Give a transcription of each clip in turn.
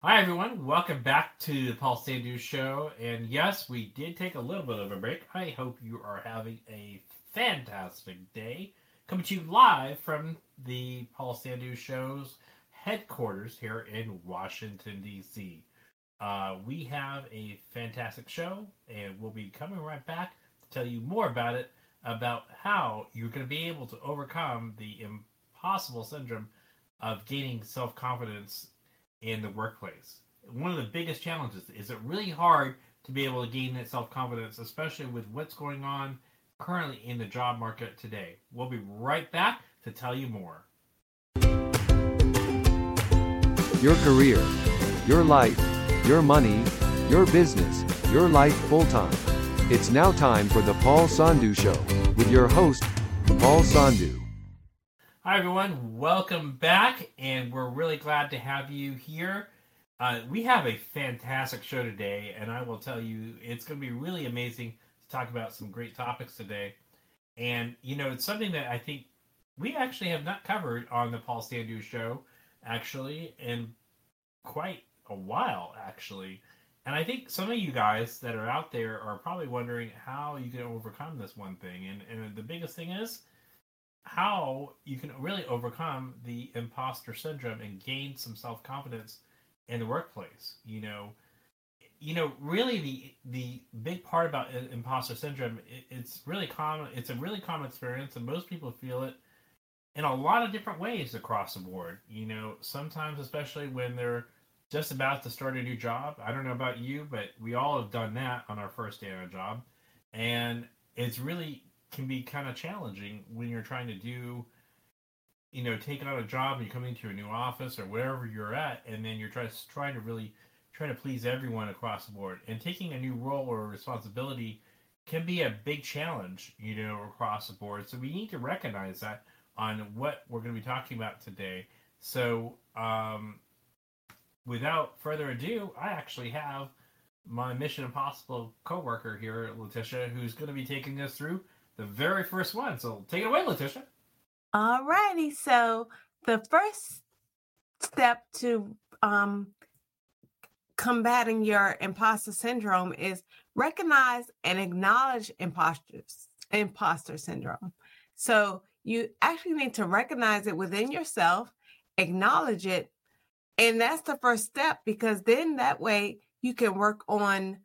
Hi, everyone. Welcome back to the Paul Sandhu Show. And yes, we did take a little bit of a break. I hope you are having a fantastic day. Coming to you live from the Paul Sandhu Show's headquarters here in Washington, D.C. Uh, we have a fantastic show, and we'll be coming right back to tell you more about it about how you're going to be able to overcome the impossible syndrome of gaining self confidence in the workplace. One of the biggest challenges is it really hard to be able to gain that self confidence, especially with what's going on currently in the job market today. We'll be right back to tell you more. Your career, your life, your money, your business, your life full time. It's now time for the Paul Sandhu Show with your host, Paul Sandhu. Hi, everyone. Welcome back, and we're really glad to have you here. Uh, we have a fantastic show today, and I will tell you, it's going to be really amazing to talk about some great topics today. And, you know, it's something that I think we actually have not covered on the Paul Sandhu show, actually, in quite a while, actually. And I think some of you guys that are out there are probably wondering how you can overcome this one thing. And, and the biggest thing is, how you can really overcome the imposter syndrome and gain some self confidence in the workplace. You know, you know, really the the big part about imposter syndrome, it, it's really common. It's a really common experience, and most people feel it in a lot of different ways across the board. You know, sometimes especially when they're just about to start a new job. I don't know about you, but we all have done that on our first day on a job, and it's really can be kind of challenging when you're trying to do you know take on a job and you come into a new office or wherever you're at and then you're trying, trying to really trying to please everyone across the board. And taking a new role or responsibility can be a big challenge you know across the board. So we need to recognize that on what we're going to be talking about today. So um, without further ado i actually have my mission impossible co-worker here letitia who's going to be taking us through the very first one. So take it away, Letitia. All righty. So the first step to um, combating your imposter syndrome is recognize and acknowledge imposters, imposter syndrome. So you actually need to recognize it within yourself, acknowledge it, and that's the first step because then that way you can work on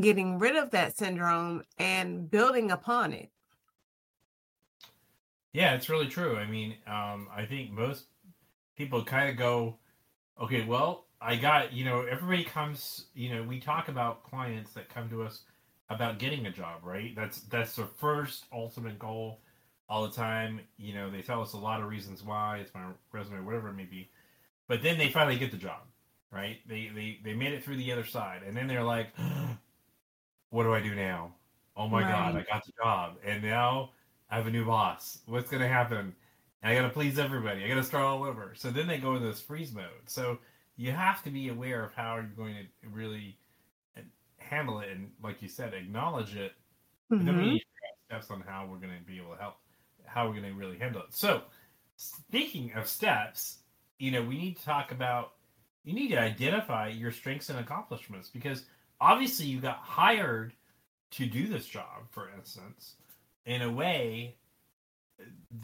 getting rid of that syndrome and building upon it. Yeah, it's really true. I mean, um, I think most people kind of go, okay, well, I got, you know, everybody comes, you know, we talk about clients that come to us about getting a job, right? That's that's their first ultimate goal all the time. You know, they tell us a lot of reasons why it's my resume, whatever it may be. But then they finally get the job, right? They they they made it through the other side, and then they're like, what do I do now? Oh my right. god, I got the job, and now I have a new boss. What's gonna happen? I gotta please everybody. I gotta start all over. So then they go into this freeze mode. So you have to be aware of how you're going to really uh, handle it, and like you said, acknowledge it. Mm-hmm. And then we mm-hmm. need steps on how we're going to be able to help, how we're going to really handle it. So, speaking of steps, you know, we need to talk about. You need to identify your strengths and accomplishments because obviously you got hired to do this job, for instance, in a way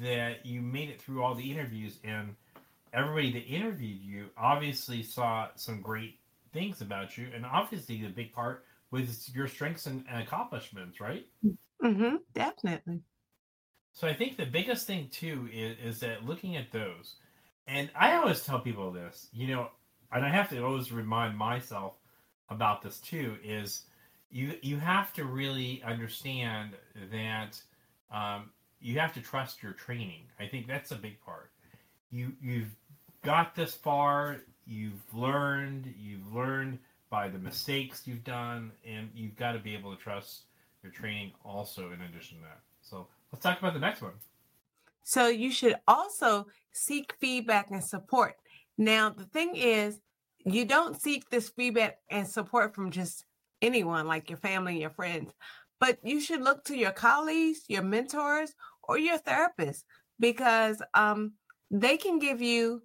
that you made it through all the interviews and everybody that interviewed you obviously saw some great things about you and obviously the big part was your strengths and, and accomplishments right? Mm-hmm definitely. So i think the biggest thing too is, is that looking at those and i always tell people this you know and i have to always remind myself about this too is you you have to really understand that um, you have to trust your training. I think that's a big part. You you've got this far. You've learned. You've learned by the mistakes you've done, and you've got to be able to trust your training also. In addition to that, so let's talk about the next one. So you should also seek feedback and support. Now the thing is, you don't seek this feedback and support from just anyone like your family and your friends, but you should look to your colleagues, your mentors, or your therapist because um, they can give you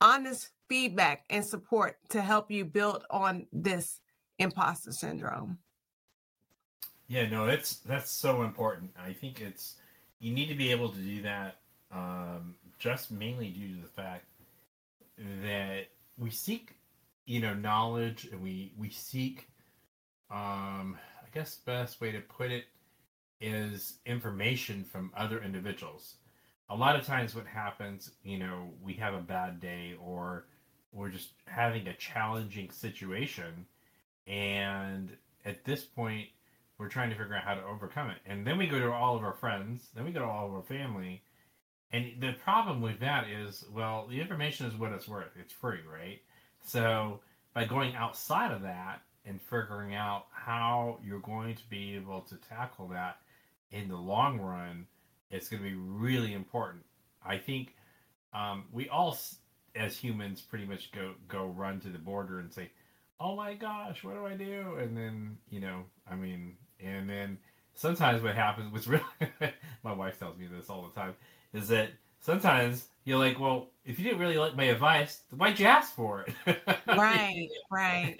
honest feedback and support to help you build on this imposter syndrome. Yeah, no, that's that's so important. I think it's you need to be able to do that um, just mainly due to the fact that we seek, you know, knowledge and we we seek, um, I guess best way to put it is information from other individuals. A lot of times, what happens, you know, we have a bad day or we're just having a challenging situation, and at this point, we're trying to figure out how to overcome it. And then we go to all of our friends, then we go to all of our family. And the problem with that is, well, the information is what it's worth. It's free, right? So by going outside of that and figuring out how you're going to be able to tackle that in the long run, it's going to be really important. I think um, we all, as humans, pretty much go go run to the border and say, "Oh my gosh, what do I do?" And then you know, I mean, and then sometimes what happens, which really, my wife tells me this all the time, is that sometimes you're like, well, if you didn't really like my advice, why'd you ask for it? right, right.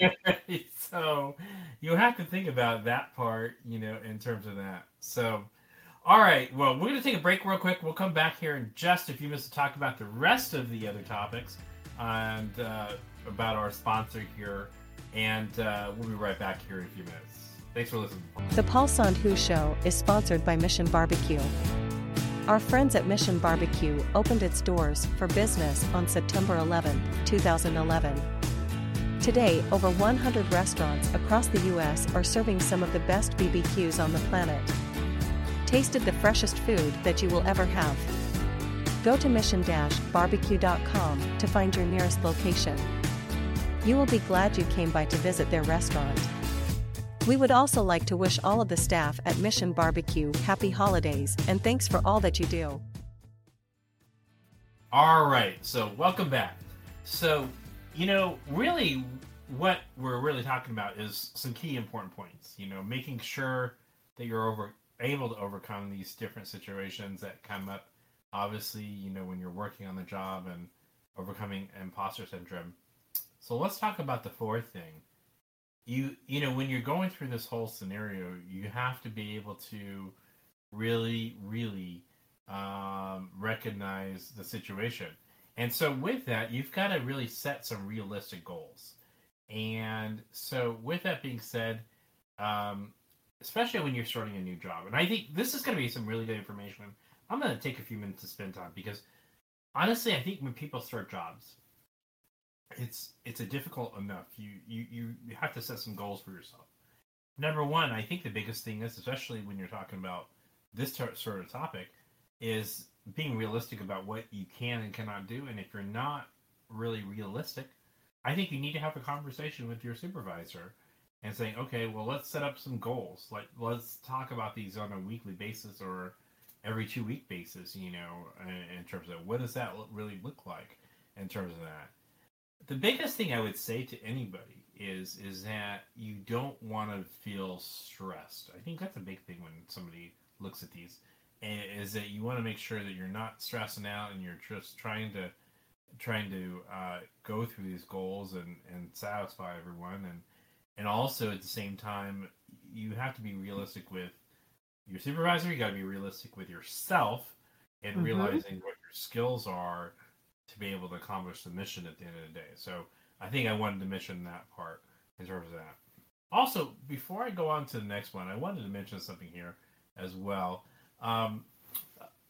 so you have to think about that part, you know, in terms of that. So, all right, well, we're going to take a break real quick. We'll come back here in just a few minutes to talk about the rest of the other topics and uh, about our sponsor here. And uh, we'll be right back here in a few minutes. Thanks for listening. The Paul Sandhu Show is sponsored by Mission Barbecue. Our friends at Mission Barbecue opened its doors for business on September 11, 2011. Today, over 100 restaurants across the U.S. are serving some of the best BBQs on the planet. Tasted the freshest food that you will ever have. Go to mission-barbecue.com to find your nearest location. You will be glad you came by to visit their restaurant. We would also like to wish all of the staff at Mission Barbecue happy holidays and thanks for all that you do. All right, so welcome back. So, you know, really what we're really talking about is some key important points, you know, making sure that you're over able to overcome these different situations that come up obviously, you know, when you're working on the job and overcoming imposter syndrome. So, let's talk about the fourth thing you you know when you're going through this whole scenario you have to be able to really really um, recognize the situation. And so with that you've got to really set some realistic goals. And so with that being said um, especially when you're starting a new job and i think this is going to be some really good information. I'm going to take a few minutes to spend time because honestly i think when people start jobs it's it's a difficult enough. You you you have to set some goals for yourself. Number one, I think the biggest thing is, especially when you're talking about this sort of topic, is being realistic about what you can and cannot do. And if you're not really realistic, I think you need to have a conversation with your supervisor and saying, okay, well, let's set up some goals. Like, let's talk about these on a weekly basis or every two week basis, you know, in terms of what does that really look like in terms of that the biggest thing I would say to anybody is is that you don't want to feel stressed. I think that's a big thing when somebody looks at these is that you want to make sure that you're not stressing out and you're just trying to trying to uh, go through these goals and, and satisfy everyone and and also at the same time you have to be realistic with your supervisor you got to be realistic with yourself and mm-hmm. realizing what your skills are to be able to accomplish the mission at the end of the day. So I think I wanted to mention that part in terms of that. Also, before I go on to the next one, I wanted to mention something here as well. Um,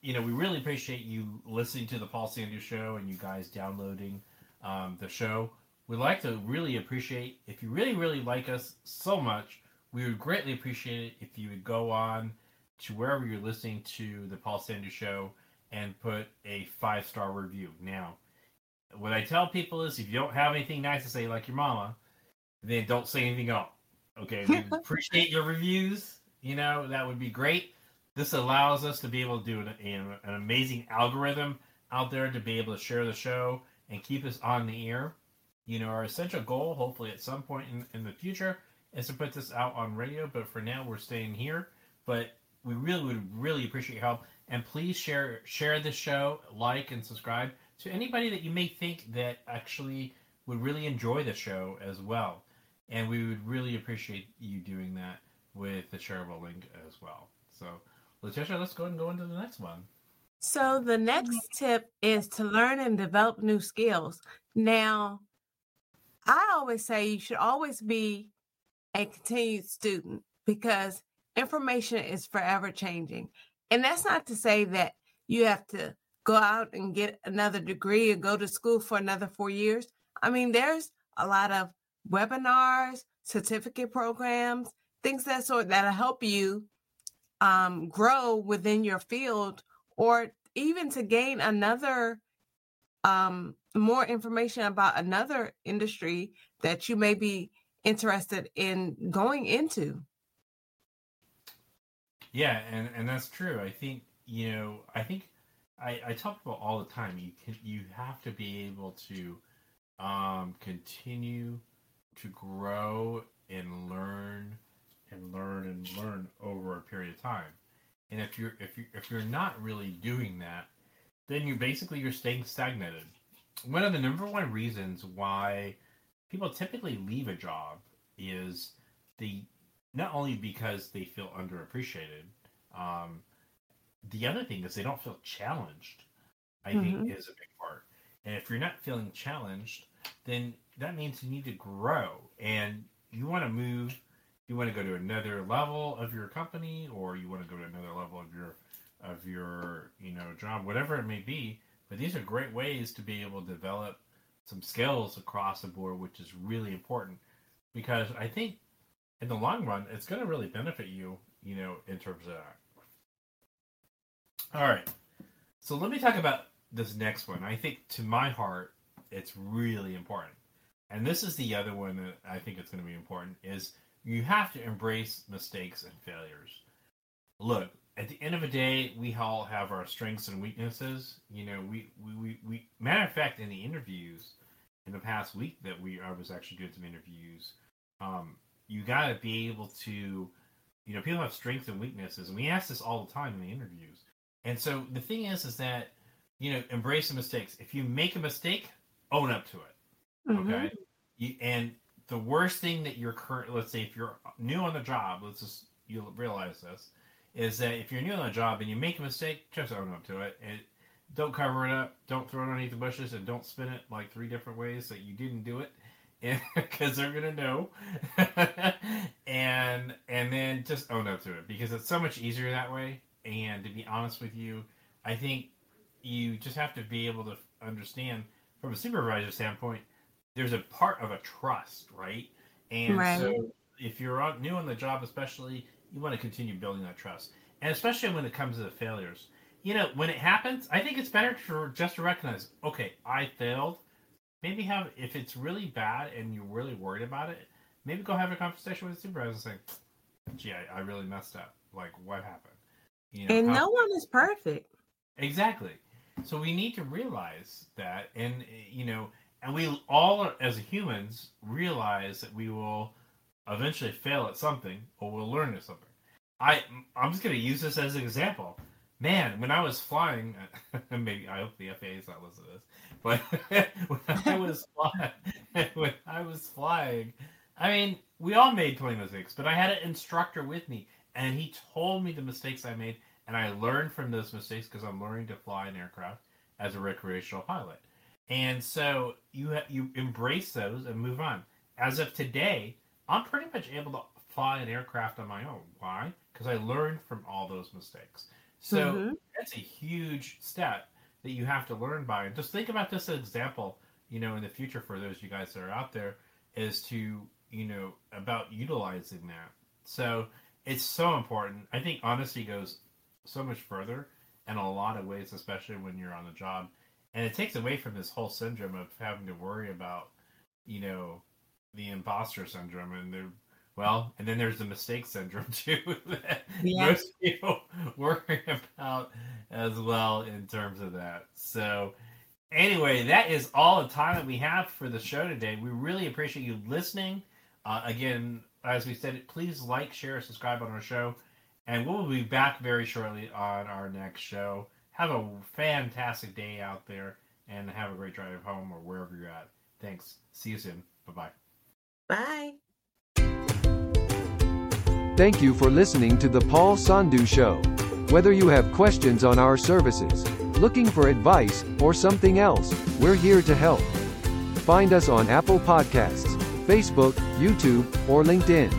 you know, we really appreciate you listening to the Paul Sanders show and you guys downloading um, the show. We'd like to really appreciate if you really, really like us so much. We would greatly appreciate it if you would go on to wherever you're listening to the Paul Sanders show and put a five star review. Now, what I tell people is if you don't have anything nice to say, like your mama, then don't say anything at all. Okay, we appreciate your reviews. You know, that would be great. This allows us to be able to do an, an amazing algorithm out there to be able to share the show and keep us on the air. You know, our essential goal, hopefully at some point in, in the future, is to put this out on radio. But for now, we're staying here. But we really would really appreciate your help. And please share share this show, like and subscribe to anybody that you may think that actually would really enjoy the show as well. And we would really appreciate you doing that with the shareable link as well. So, Letitia, let's go and go into the next one. So the next tip is to learn and develop new skills. Now, I always say you should always be a continued student because information is forever changing. And that's not to say that you have to go out and get another degree and go to school for another four years. I mean, there's a lot of webinars, certificate programs, things that sort that'll help you um, grow within your field or even to gain another um, more information about another industry that you may be interested in going into. Yeah, and and that's true. I think you know. I think I I talk about all the time. You can you have to be able to um, continue to grow and learn and learn and learn over a period of time. And if you're if you if you're not really doing that, then you basically you're staying stagnated. One of the number one reasons why people typically leave a job is the not only because they feel underappreciated. Um, the other thing is they don't feel challenged. I Mhm. think is a big part. And if you're not feeling challenged, then that means you need to grow and you want to move. You want to go to another level of your company, or you want to go to another level of your of your you know job, whatever it may be. But these are great ways to be able to develop some skills across the board, which is really important because I think in the long run, it's going to really benefit you, you know, in terms of that. All right. So let me talk about this next one. I think to my heart, it's really important. And this is the other one that I think it's going to be important is you have to embrace mistakes and failures. Look, at the end of the day, we all have our strengths and weaknesses. You know, we, we, we, we matter of fact, in the interviews in the past week that we I was actually doing some interviews, um, you got to be able to, you know, people have strengths and weaknesses, and we ask this all the time in the interviews. And so the thing is, is that you know, embrace the mistakes. If you make a mistake, own up to it. Mhm. Okay. You, and the worst thing that you're current, let's say if you're new on the job, let's just you'll realize this, is that if you're new on the job and you make a mistake, just own up to it. And don't cover it up. Don't throw it underneath the bushes, and don't spin it like three different ways that you didn't do it, because they're gonna know. and and then just own up to it because it's so much easier that way. And to be honest with you, I think you just have to be able to understand from a supervisor standpoint there's a part of a trust right and Right. so if you're on, new on the job especially you want to continue building that trust and especially when it comes to the failures you know when it happens i think it's better to just to recognize okay i failed maybe have if it's really bad and you're really worried about it maybe go have a conversation with the supervisor and say gee i, I really messed up like what happened you And how- no one is perfect. Exactly. So we need to realize that, and uh, you know, and we all, as humans, realize that we will eventually fail at something, or we'll learn at something. I, I'm just going to use this as an example. Man, when I was flying, maybe I hope the FAA is not listening to this, but when I was flying, when I was flying, I mean, we all made 20 mistakes, but I had an instructor with me, and he told me the mistakes I made, and I learned from those mistakes because I'm learning to fly an aircraft as a recreational pilot. And so you you embrace those and move on. As of today, I'm pretty much able to fly an aircraft on my own. Why? Because I learned from all those mistakes. So Mhm. that's a huge step that you have to learn by. And just think about this example, you know, in the future for those you guys that are out there, is to, you know, about utilizing that. So it's so important. I think honesty goes so much further in a lot of ways, especially when you're on the job. And it takes away from this whole syndrome of having to worry about, you know, the imposter syndrome and the well, and then there's the mistake syndrome too that Yeah. most people worry about as well in terms of that. So anyway, that is all the time that we have for the show today. We really appreciate you listening. Uh, again, as we said, please like, share, subscribe on our show, and we'll be back very shortly on our next show. Have a fantastic day out there, and have a great drive home or wherever you're at. Thanks. See you soon. Bye bye Bye. Thank you for listening to the Paul Sandhu Show. Whether you have questions on our services, looking for advice, or something else, we're here to help. Find us on Apple Podcasts, Facebook, YouTube, or LinkedIn.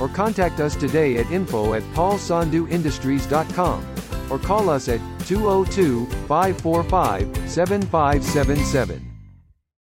Or contact us today at info at paulsandhuindustries.com or call us at 202 545 7577.